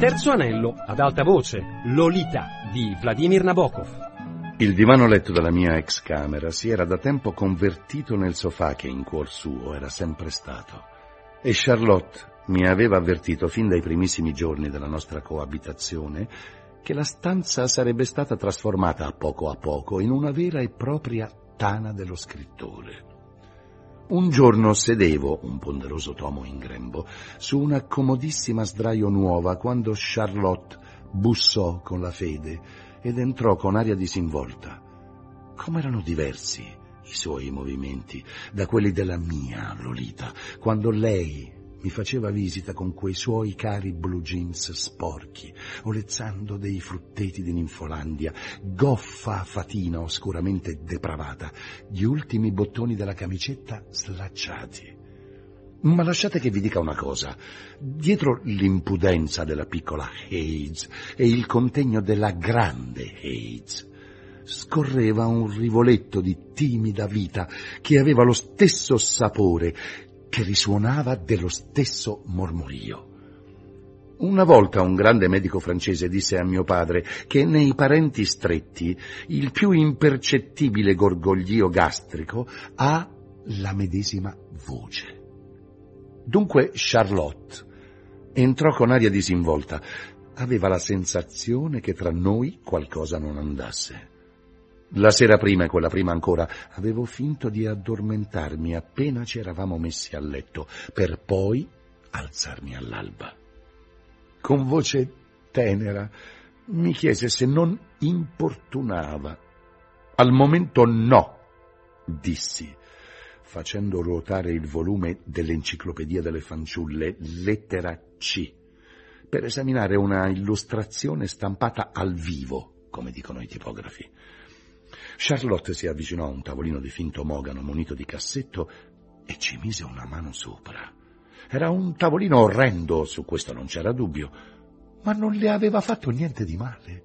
Terzo anello, ad alta voce, Lolita di Vladimir Nabokov. Il divano letto della mia ex camera si era da tempo convertito nel sofà che in cuor suo era sempre stato. E Charlotte mi aveva avvertito fin dai primissimi giorni della nostra coabitazione che la stanza sarebbe stata trasformata a poco a poco in una vera e propria tana dello scrittore. Un giorno sedevo, un ponderoso tomo in grembo, su una comodissima sdraio nuova quando Charlotte bussò con la fede ed entrò con aria disinvolta. Com'erano diversi i suoi movimenti da quelli della mia Lolita, quando lei mi faceva visita con quei suoi cari blue jeans sporchi, olezzando dei frutteti di ninfolandia, goffa fatina oscuramente depravata, gli ultimi bottoni della camicetta slacciati. Ma lasciate che vi dica una cosa. Dietro l'impudenza della piccola Hayes e il contegno della grande Hayes scorreva un rivoletto di timida vita che aveva lo stesso sapore, che risuonava dello stesso mormorio. Una volta un grande medico francese disse a mio padre che nei parenti stretti il più impercettibile gorgoglio gastrico ha la medesima voce. Dunque Charlotte entrò con aria disinvolta. Aveva la sensazione che tra noi qualcosa non andasse. La sera prima e quella prima ancora avevo finto di addormentarmi appena ci eravamo messi a letto, per poi alzarmi all'alba. Con voce tenera mi chiese se non importunava. Al momento no, dissi facendo ruotare il volume dell'Enciclopedia delle fanciulle, lettera C, per esaminare una illustrazione stampata al vivo, come dicono i tipografi. Charlotte si avvicinò a un tavolino di finto mogano munito di cassetto e ci mise una mano sopra. Era un tavolino orrendo, su questo non c'era dubbio, ma non le aveva fatto niente di male.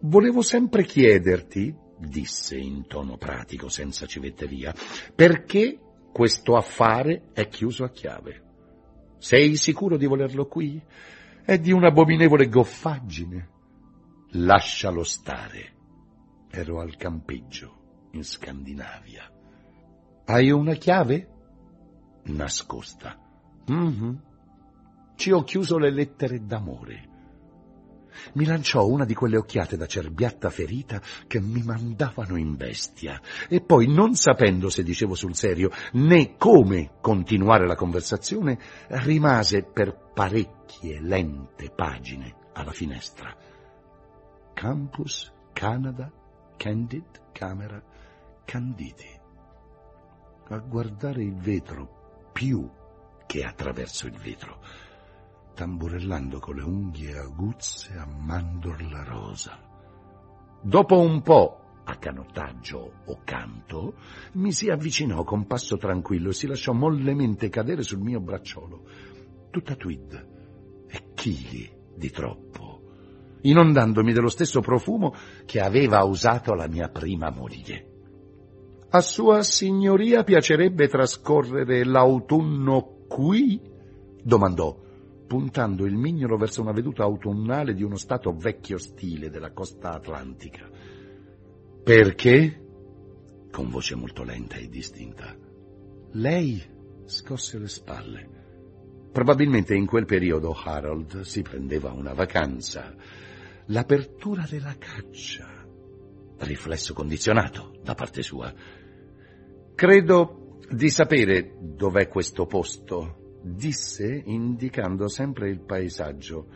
Volevo sempre chiederti, disse in tono pratico, senza civetteria, perché questo affare è chiuso a chiave. Sei sicuro di volerlo qui? È di un'abominevole goffaggine. Lascialo stare. Ero al campeggio, in Scandinavia. Hai una chiave? Nascosta. Mm-hmm. Ci ho chiuso le lettere d'amore mi lanciò una di quelle occhiate da cerbiatta ferita che mi mandavano in bestia e poi, non sapendo se dicevo sul serio né come continuare la conversazione, rimase per parecchie lente pagine alla finestra. Campus, Canada, Candid, Camera, Canditi. A guardare il vetro più che attraverso il vetro tamburellando con le unghie aguzze a mandorla rosa. Dopo un po', a canottaggio o canto, mi si avvicinò con passo tranquillo e si lasciò mollemente cadere sul mio bracciolo, tutta tweed e chili di troppo, inondandomi dello stesso profumo che aveva usato la mia prima moglie. A sua signoria piacerebbe trascorrere l'autunno qui? domandò puntando il mignolo verso una veduta autunnale di uno stato vecchio stile della costa atlantica. Perché? con voce molto lenta e distinta. Lei scosse le spalle. Probabilmente in quel periodo Harold si prendeva una vacanza. L'apertura della caccia. Riflesso condizionato da parte sua. Credo di sapere dov'è questo posto, disse indicando sempre il paesaggio.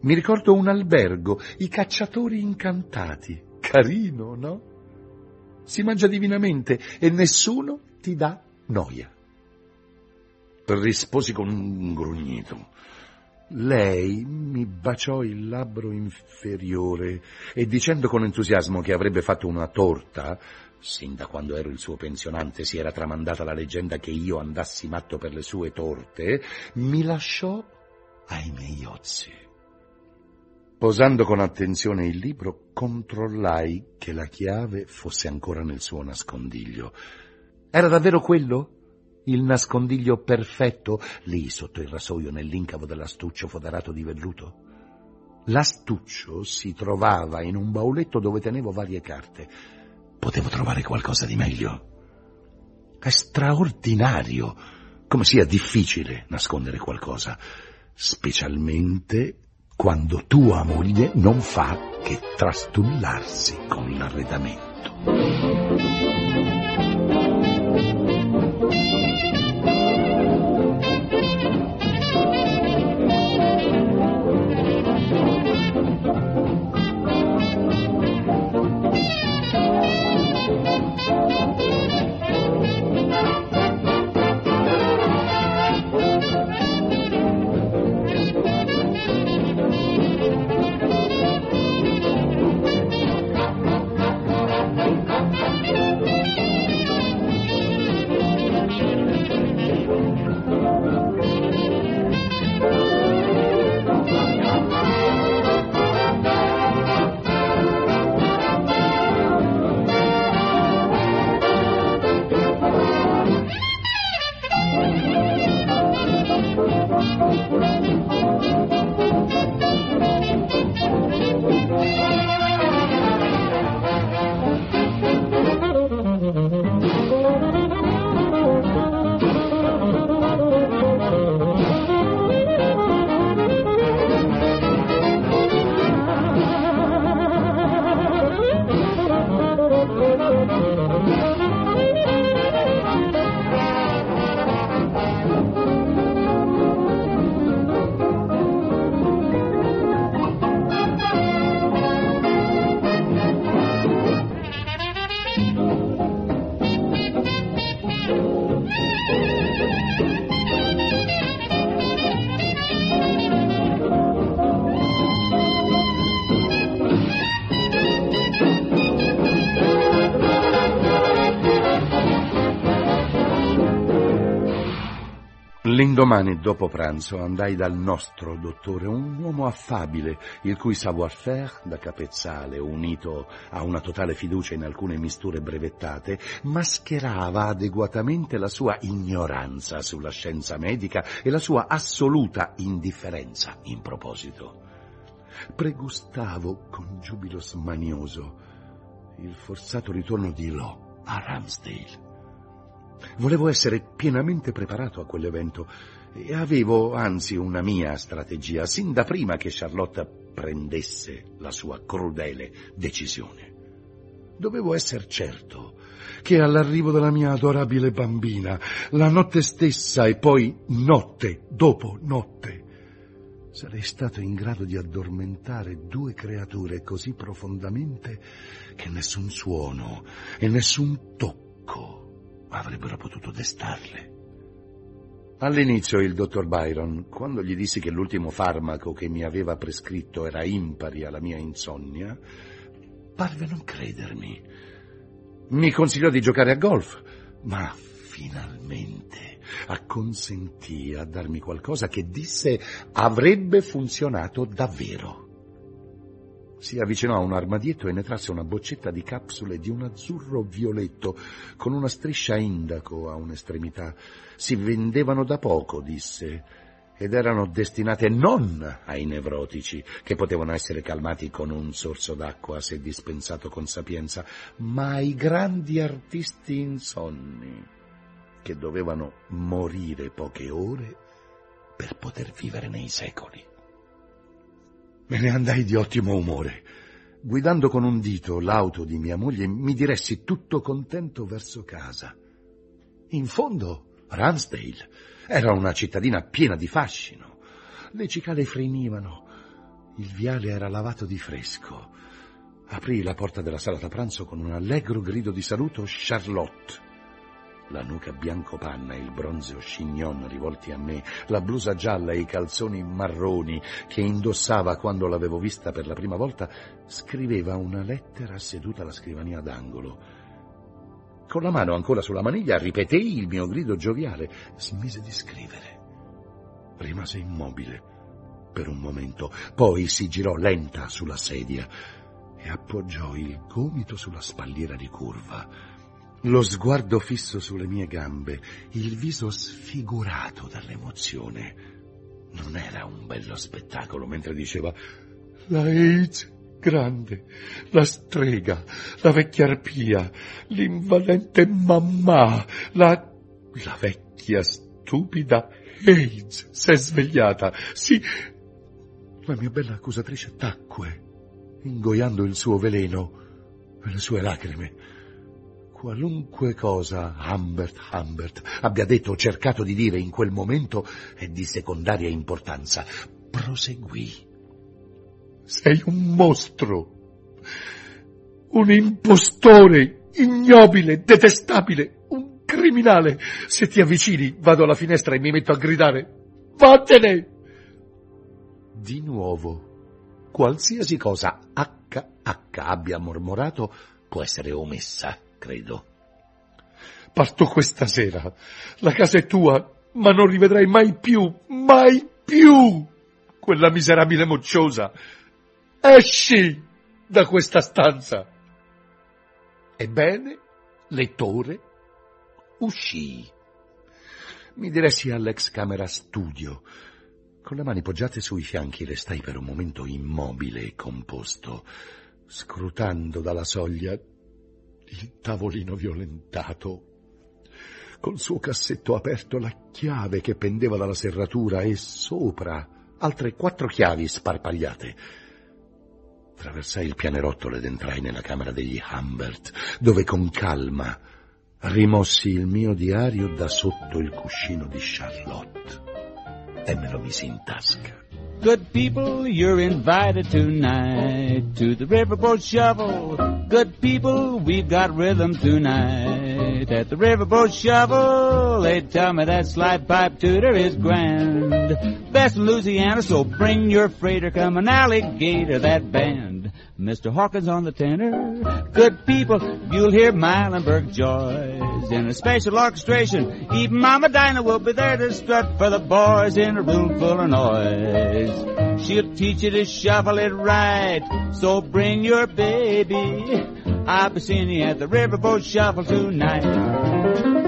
Mi ricordo un albergo, i cacciatori incantati. Carino, no? Si mangia divinamente e nessuno ti dà noia. Risposi con un grugnito. Lei mi baciò il labbro inferiore e dicendo con entusiasmo che avrebbe fatto una torta, Sin da quando ero il suo pensionante si era tramandata la leggenda che io andassi matto per le sue torte, mi lasciò ai miei ozi. Posando con attenzione il libro, controllai che la chiave fosse ancora nel suo nascondiglio. Era davvero quello? Il nascondiglio perfetto, lì sotto il rasoio nell'incavo dell'astuccio foderato di velluto? L'astuccio si trovava in un bauletto dove tenevo varie carte. Potevo trovare qualcosa di meglio. È straordinario come sia difficile nascondere qualcosa, specialmente quando tua moglie non fa che trastullarsi con l'arredamento. L'indomani dopo pranzo andai dal nostro dottore, un uomo affabile, il cui savoir-faire da capezzale, unito a una totale fiducia in alcune misture brevettate, mascherava adeguatamente la sua ignoranza sulla scienza medica e la sua assoluta indifferenza in proposito. Pregustavo con giubilo smanioso il forzato ritorno di Lo a Ramsdale Volevo essere pienamente preparato a quell'evento e avevo anzi una mia strategia, sin da prima che Charlotte prendesse la sua crudele decisione. Dovevo essere certo che all'arrivo della mia adorabile bambina, la notte stessa e poi notte dopo notte, sarei stato in grado di addormentare due creature così profondamente che nessun suono e nessun tocco avrebbero potuto destarle. All'inizio il dottor Byron, quando gli dissi che l'ultimo farmaco che mi aveva prescritto era impari alla mia insonnia, parve non credermi. Mi consigliò di giocare a golf, ma finalmente acconsentì a darmi qualcosa che disse avrebbe funzionato davvero. Si avvicinò a un armadietto e ne trasse una boccetta di capsule di un azzurro violetto con una striscia indaco a un'estremità. Si vendevano da poco, disse, ed erano destinate non ai nevrotici, che potevano essere calmati con un sorso d'acqua se dispensato con sapienza, ma ai grandi artisti insonni, che dovevano morire poche ore per poter vivere nei secoli. Me ne andai di ottimo umore. Guidando con un dito l'auto di mia moglie, mi diressi tutto contento verso casa. In fondo, Ransdale era una cittadina piena di fascino. Le cicale frenivano, il viale era lavato di fresco. Aprì la porta della sala da pranzo con un allegro grido di saluto Charlotte la nuca bianco panna e il bronzeo chignon rivolti a me, la blusa gialla e i calzoni marroni che indossava quando l'avevo vista per la prima volta, scriveva una lettera seduta alla scrivania d'angolo. Con la mano ancora sulla maniglia ripetei il mio grido gioviale. Smise di scrivere. Rimase immobile per un momento, poi si girò lenta sulla sedia e appoggiò il gomito sulla spalliera ricurva lo sguardo fisso sulle mie gambe, il viso sfigurato dall'emozione. Non era un bello spettacolo mentre diceva La AIDS grande, la strega, la vecchia arpia, l'invalente mamma, la... la vecchia stupida AIDS s'è svegliata. Sì, la mia bella accusatrice tacque, ingoiando il suo veleno e le sue lacrime. Qualunque cosa Humbert Humbert abbia detto o cercato di dire in quel momento è di secondaria importanza. Proseguì sei un mostro, un impostore ignobile, detestabile, un criminale. Se ti avvicini, vado alla finestra e mi metto a gridare. Vattene! Di nuovo, qualsiasi cosa HH abbia mormorato può essere omessa, credo. Parto questa sera. La casa è tua, ma non rivedrai mai più, mai più quella miserabile mocciosa Esci da questa stanza. Ebbene, lettore, uscì. Mi diressi all'ex camera studio. Con le mani poggiate sui fianchi restai per un momento immobile e composto, scrutando dalla soglia il tavolino violentato, col suo cassetto aperto la chiave che pendeva dalla serratura e sopra altre quattro chiavi sparpagliate Attraversai il pianerottolo ed entrai nella camera degli Humbert, dove con calma rimossi il mio diario da sotto il cuscino di Charlotte e me lo misi in tasca. Good people, you're invited tonight to the riverboat shuffle. Good people, we've got rhythm tonight at the riverboat shuffle. They tell me that slide pipe tutor is grand. Best in Louisiana, so bring your freighter, come an alligator, that band. Mr. Hawkins on the tenor. Good people, you'll hear Milenberg in a special orchestration. Even Mama Dinah will be there to strut for the boys in a room full of noise. She'll teach you to shuffle it right, so bring your baby. I'll be seeing you at the riverboat shuffle tonight.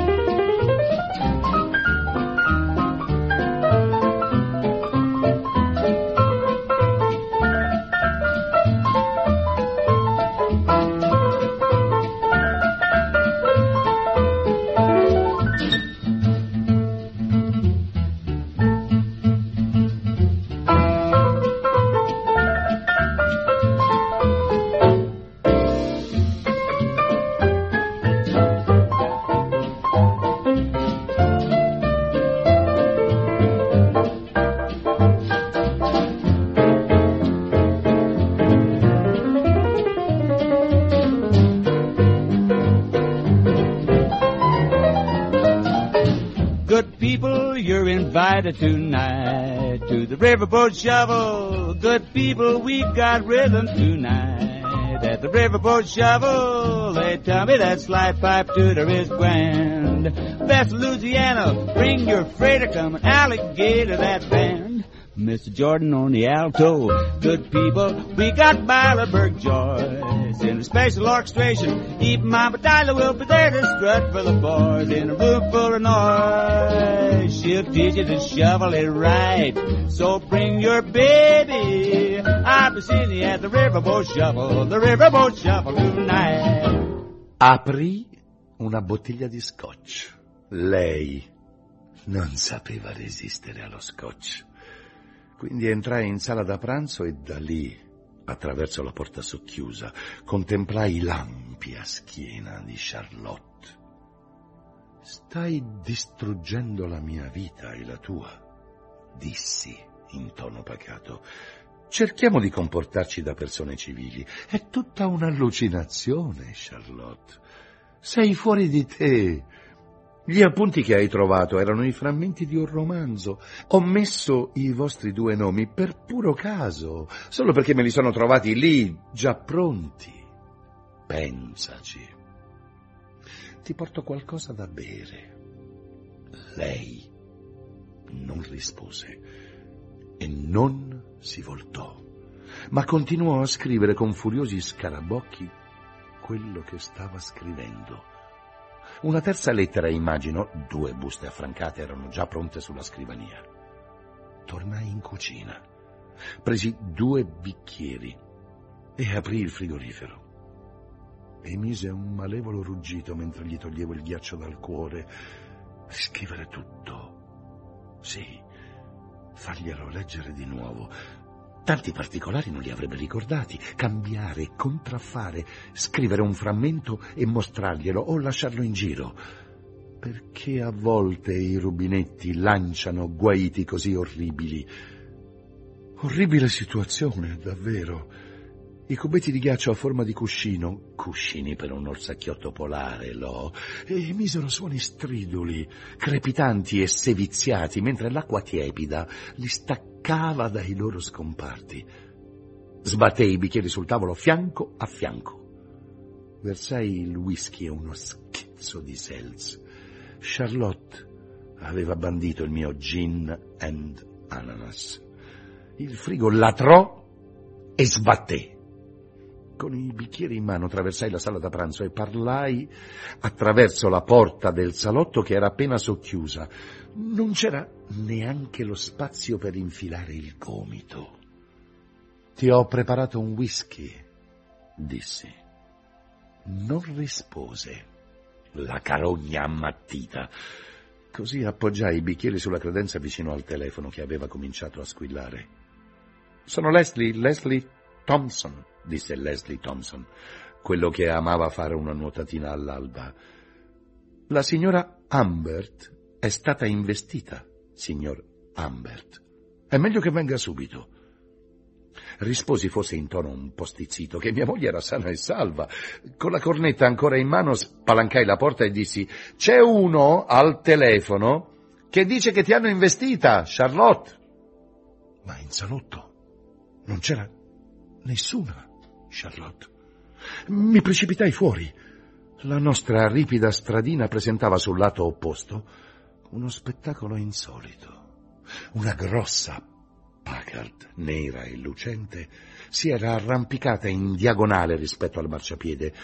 Tonight to the riverboat shovel. Good people, we've got rhythm tonight at the riverboat shovel. They tell me that slide pipe tutor is grand. Best Louisiana, bring your freighter, come an alligator that band. Mr. Jordan on the alto. Good people, we got Milenberg Joyce in a special orchestration. Even Mama Tyler will be there to strut for the boys in a room full of noise. She'll teach you to shovel it right. So bring your baby. I'll be seeing you at the riverboat shovel, the riverboat shovel tonight. Aprì una bottiglia di scotch. Lei non sapeva resistere allo scotch. Quindi entrai in sala da pranzo e da lì, attraverso la porta socchiusa, contemplai l'ampia schiena di Charlotte. Stai distruggendo la mia vita e la tua, dissi in tono pacato. Cerchiamo di comportarci da persone civili. È tutta un'allucinazione, Charlotte. Sei fuori di te. Gli appunti che hai trovato erano i frammenti di un romanzo. Ho messo i vostri due nomi per puro caso, solo perché me li sono trovati lì, già pronti. Pensaci. Ti porto qualcosa da bere. Lei non rispose e non si voltò, ma continuò a scrivere con furiosi scarabocchi quello che stava scrivendo una terza lettera, immagino, due buste affrancate erano già pronte sulla scrivania. Tornai in cucina. Presi due bicchieri e aprì il frigorifero. Emise un malevolo ruggito mentre gli toglievo il ghiaccio dal cuore. Riscrivere tutto. Sì, farglielo leggere di nuovo. Tanti particolari non li avrebbe ricordati. Cambiare, contraffare, scrivere un frammento e mostrarglielo o lasciarlo in giro. Perché a volte i rubinetti lanciano guaiti così orribili? Orribile situazione, davvero. I cubetti di ghiaccio a forma di cuscino, cuscini per un orsacchiotto polare, lo, emisero suoni striduli, crepitanti e seviziati, mentre l'acqua tiepida li staccava dai loro scomparti. Sbattei i bicchieri sul tavolo fianco a fianco. Versai il whisky e uno schizzo di seltz. Charlotte aveva bandito il mio gin and ananas. Il frigo latrò e sbatté. Con i bicchieri in mano attraversai la sala da pranzo e parlai attraverso la porta del salotto che era appena socchiusa. Non c'era neanche lo spazio per infilare il gomito. Ti ho preparato un whisky, dissi. Non rispose. La carogna ammattita. Così appoggiai i bicchieri sulla credenza vicino al telefono che aveva cominciato a squillare. Sono Leslie, Leslie Thompson, disse Leslie Thompson, quello che amava fare una nuotatina all'alba. La signora Humbert è stata investita, signor Humbert. È meglio che venga subito. Risposi forse in tono un po' stizzito che mia moglie era sana e salva. Con la cornetta ancora in mano spalancai la porta e dissi C'è uno al telefono che dice che ti hanno investita, Charlotte. Ma in salotto non c'era Nessuna, Charlotte. Mi precipitai fuori. La nostra ripida stradina presentava sul lato opposto uno spettacolo insolito. Una grossa Packard, nera e lucente, si era arrampicata in diagonale rispetto al marciapiede,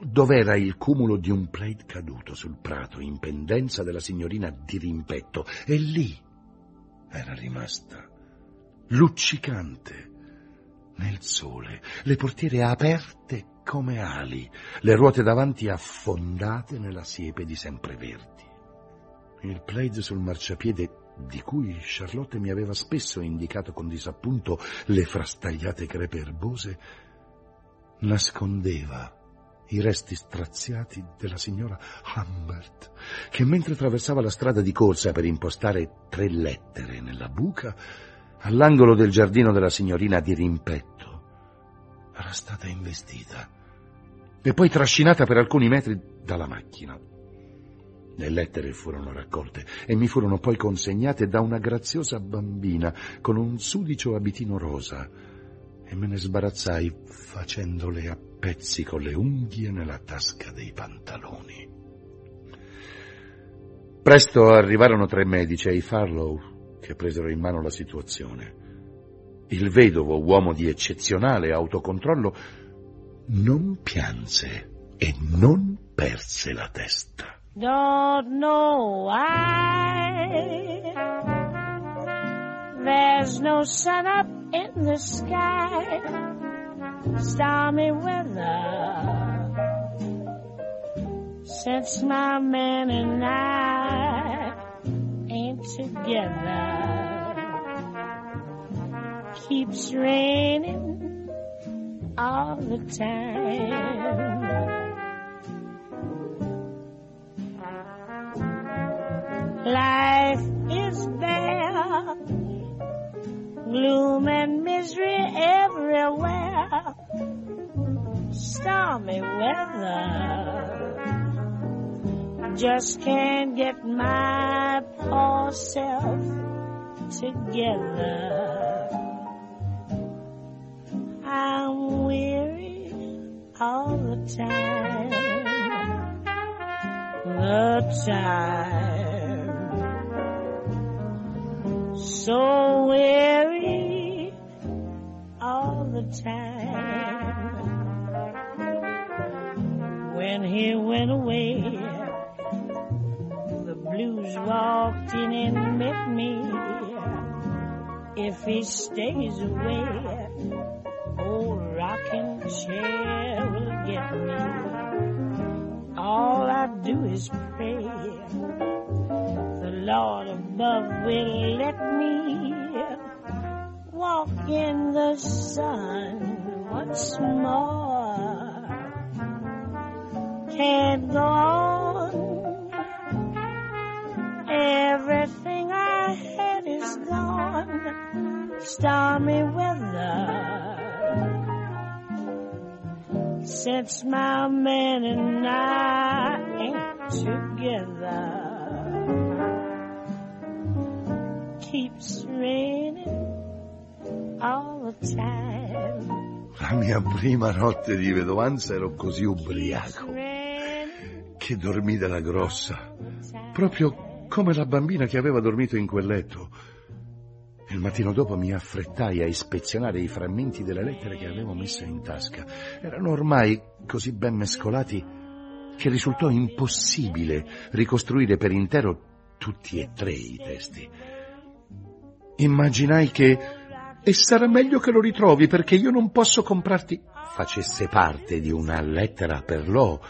dov'era il cumulo di un plate caduto sul prato in pendenza della signorina di rimpetto, e lì era rimasta, luccicante, nel sole, le portiere aperte come ali, le ruote davanti affondate nella siepe di sempreverdi. Il plaid sul marciapiede di cui Charlotte mi aveva spesso indicato con disappunto le frastagliate crepe erbose, nascondeva i resti straziati della signora Humbert, che mentre attraversava la strada di corsa per impostare tre lettere nella buca, all'angolo del giardino della signorina di rimpetto, era stata investita e poi trascinata per alcuni metri dalla macchina. Le lettere furono raccolte e mi furono poi consegnate da una graziosa bambina con un sudicio abitino rosa e me ne sbarazzai facendole a pezzi con le unghie nella tasca dei pantaloni. Presto arrivarono tre medici ai Farlow che presero in mano la situazione. Il vedovo, uomo di eccezionale autocontrollo, non pianse e non perse la testa. Don't know why There's no sun up in the sky Stormy weather Since my man and I together keeps raining all the time. Life is bare, gloom and misery everywhere, stormy weather. Just can't get my poor self together. I'm weary all the time. The time. So weary all the time. When he went away, blues walked in and met me. if he stays away. Old rocking chair will get me. All I do is pray. The Lord above will let me walk in the sun once more. Can't go on. Gone. Stormy weather. Since my man and I ain't together. Keeps raining all the time. La mia prima notte di vedovanza ero così ubriaco che dormì della grossa, proprio come la bambina che aveva dormito in quel letto. Il mattino dopo mi affrettai a ispezionare i frammenti delle lettere che avevo messo in tasca. Erano ormai così ben mescolati che risultò impossibile ricostruire per intero tutti e tre i testi. Immaginai che e sarà meglio che lo ritrovi perché io non posso comprarti facesse parte di una lettera per Lo.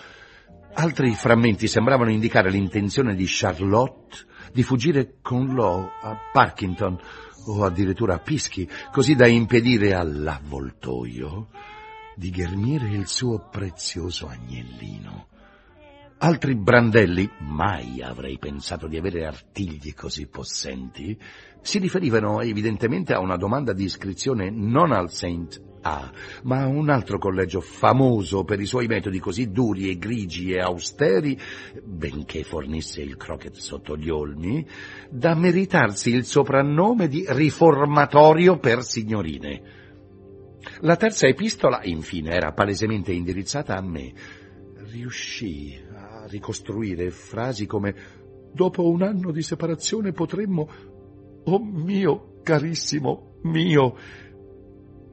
Altri frammenti sembravano indicare l'intenzione di Charlotte di fuggire con Lo a Parkington o addirittura a Pischi, così da impedire all'avvoltoio di ghermire il suo prezioso agnellino. Altri brandelli, mai avrei pensato di avere artigli così possenti, si riferivano evidentemente a una domanda di iscrizione non al Saint A, ma un altro collegio famoso per i suoi metodi così duri e grigi e austeri, benché fornisse il croquet sotto gli olmi, da meritarsi il soprannome di riformatorio per signorine. La terza epistola, infine, era palesemente indirizzata a me. Riuscii a ricostruire frasi come Dopo un anno di separazione potremmo... Oh mio carissimo mio,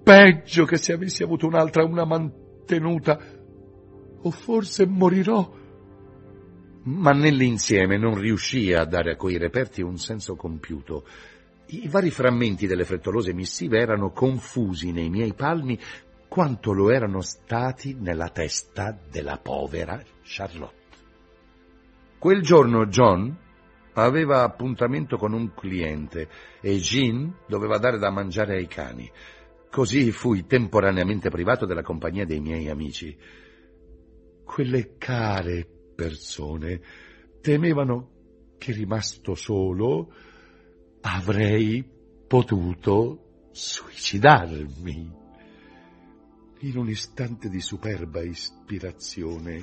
peggio che se avessi avuto un'altra, una mantenuta, o forse morirò. Ma nell'insieme non riuscii a dare a quei reperti un senso compiuto. I vari frammenti delle frettolose missive erano confusi nei miei palmi quanto lo erano stati nella testa della povera Charlotte. Quel giorno John aveva appuntamento con un cliente e Jean doveva dare da mangiare ai cani. Così fui temporaneamente privato della compagnia dei miei amici. Quelle care persone temevano che rimasto solo avrei potuto suicidarmi. In un istante di superba ispirazione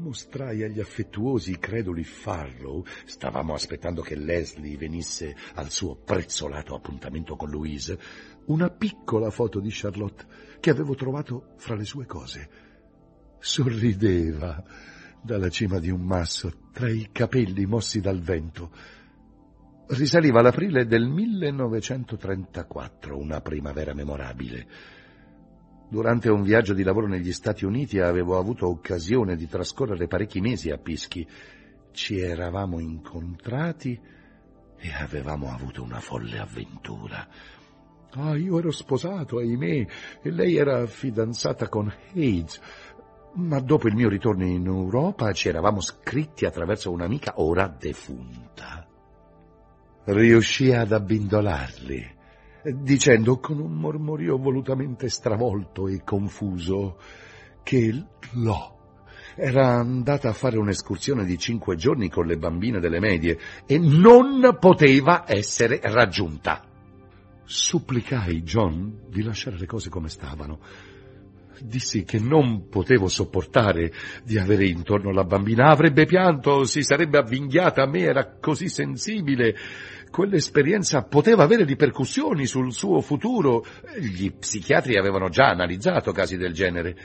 mostrai agli affettuosi creduli Farrow, stavamo aspettando che Leslie venisse al suo prezzolato appuntamento con Louise, una piccola foto di Charlotte che avevo trovato fra le sue cose. Sorrideva dalla cima di un masso tra i capelli mossi dal vento. Risaliva all'aprile del 1934, una primavera memorabile. Durante un viaggio di lavoro negli Stati Uniti avevo avuto occasione di trascorrere parecchi mesi a Pischi. Ci eravamo incontrati e avevamo avuto una folle avventura. Ah, io ero sposato, ahimè, e lei era fidanzata con Hayes. Ma dopo il mio ritorno in Europa ci eravamo scritti attraverso un'amica ora defunta. Riuscì ad abbindolarli dicendo con un mormorio volutamente stravolto e confuso che Lo era andata a fare un'escursione di cinque giorni con le bambine delle medie e non poteva essere raggiunta. Supplicai John di lasciare le cose come stavano. Dissi che non potevo sopportare di avere intorno la bambina. Avrebbe pianto, si sarebbe avvinghiata a me, era così sensibile quell'esperienza poteva avere ripercussioni sul suo futuro. Gli psichiatri avevano già analizzato casi del genere.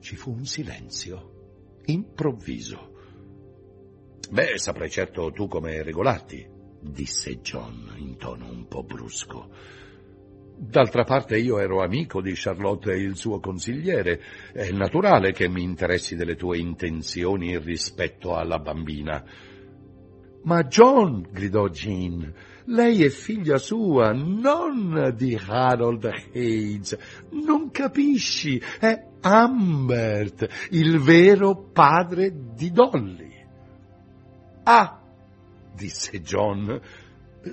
Ci fu un silenzio, improvviso. Beh, saprai certo tu come regolarti, disse John in tono un po' brusco. D'altra parte io ero amico di Charlotte e il suo consigliere. È naturale che mi interessi delle tue intenzioni rispetto alla bambina. Ma John, gridò Jean, lei è figlia sua, non di Harold Hayes. Non capisci, è Humbert, il vero padre di Dolly. Ah, disse John,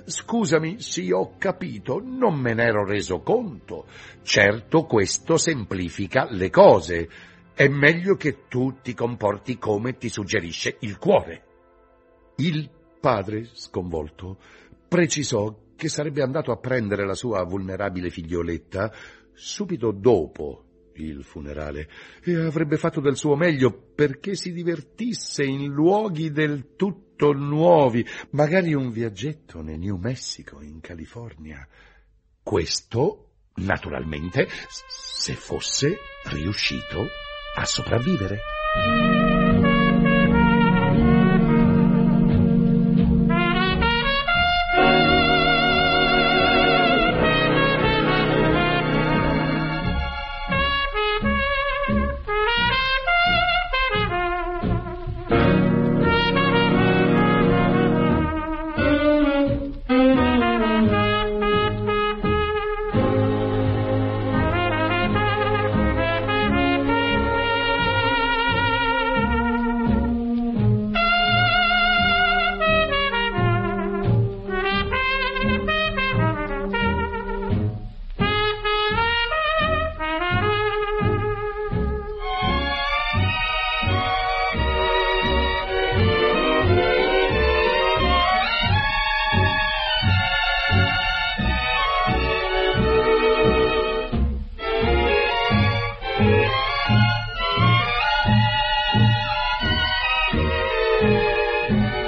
Scusami, sì, ho capito, non me n'ero reso conto. Certo, questo semplifica le cose. È meglio che tu ti comporti come ti suggerisce il cuore. Il padre, sconvolto, precisò che sarebbe andato a prendere la sua vulnerabile figlioletta subito dopo il funerale e avrebbe fatto del suo meglio perché si divertisse in luoghi del tutto nuovi, magari un viaggetto nel New Mexico, in California. Questo, naturalmente, se fosse riuscito a sopravvivere. thank you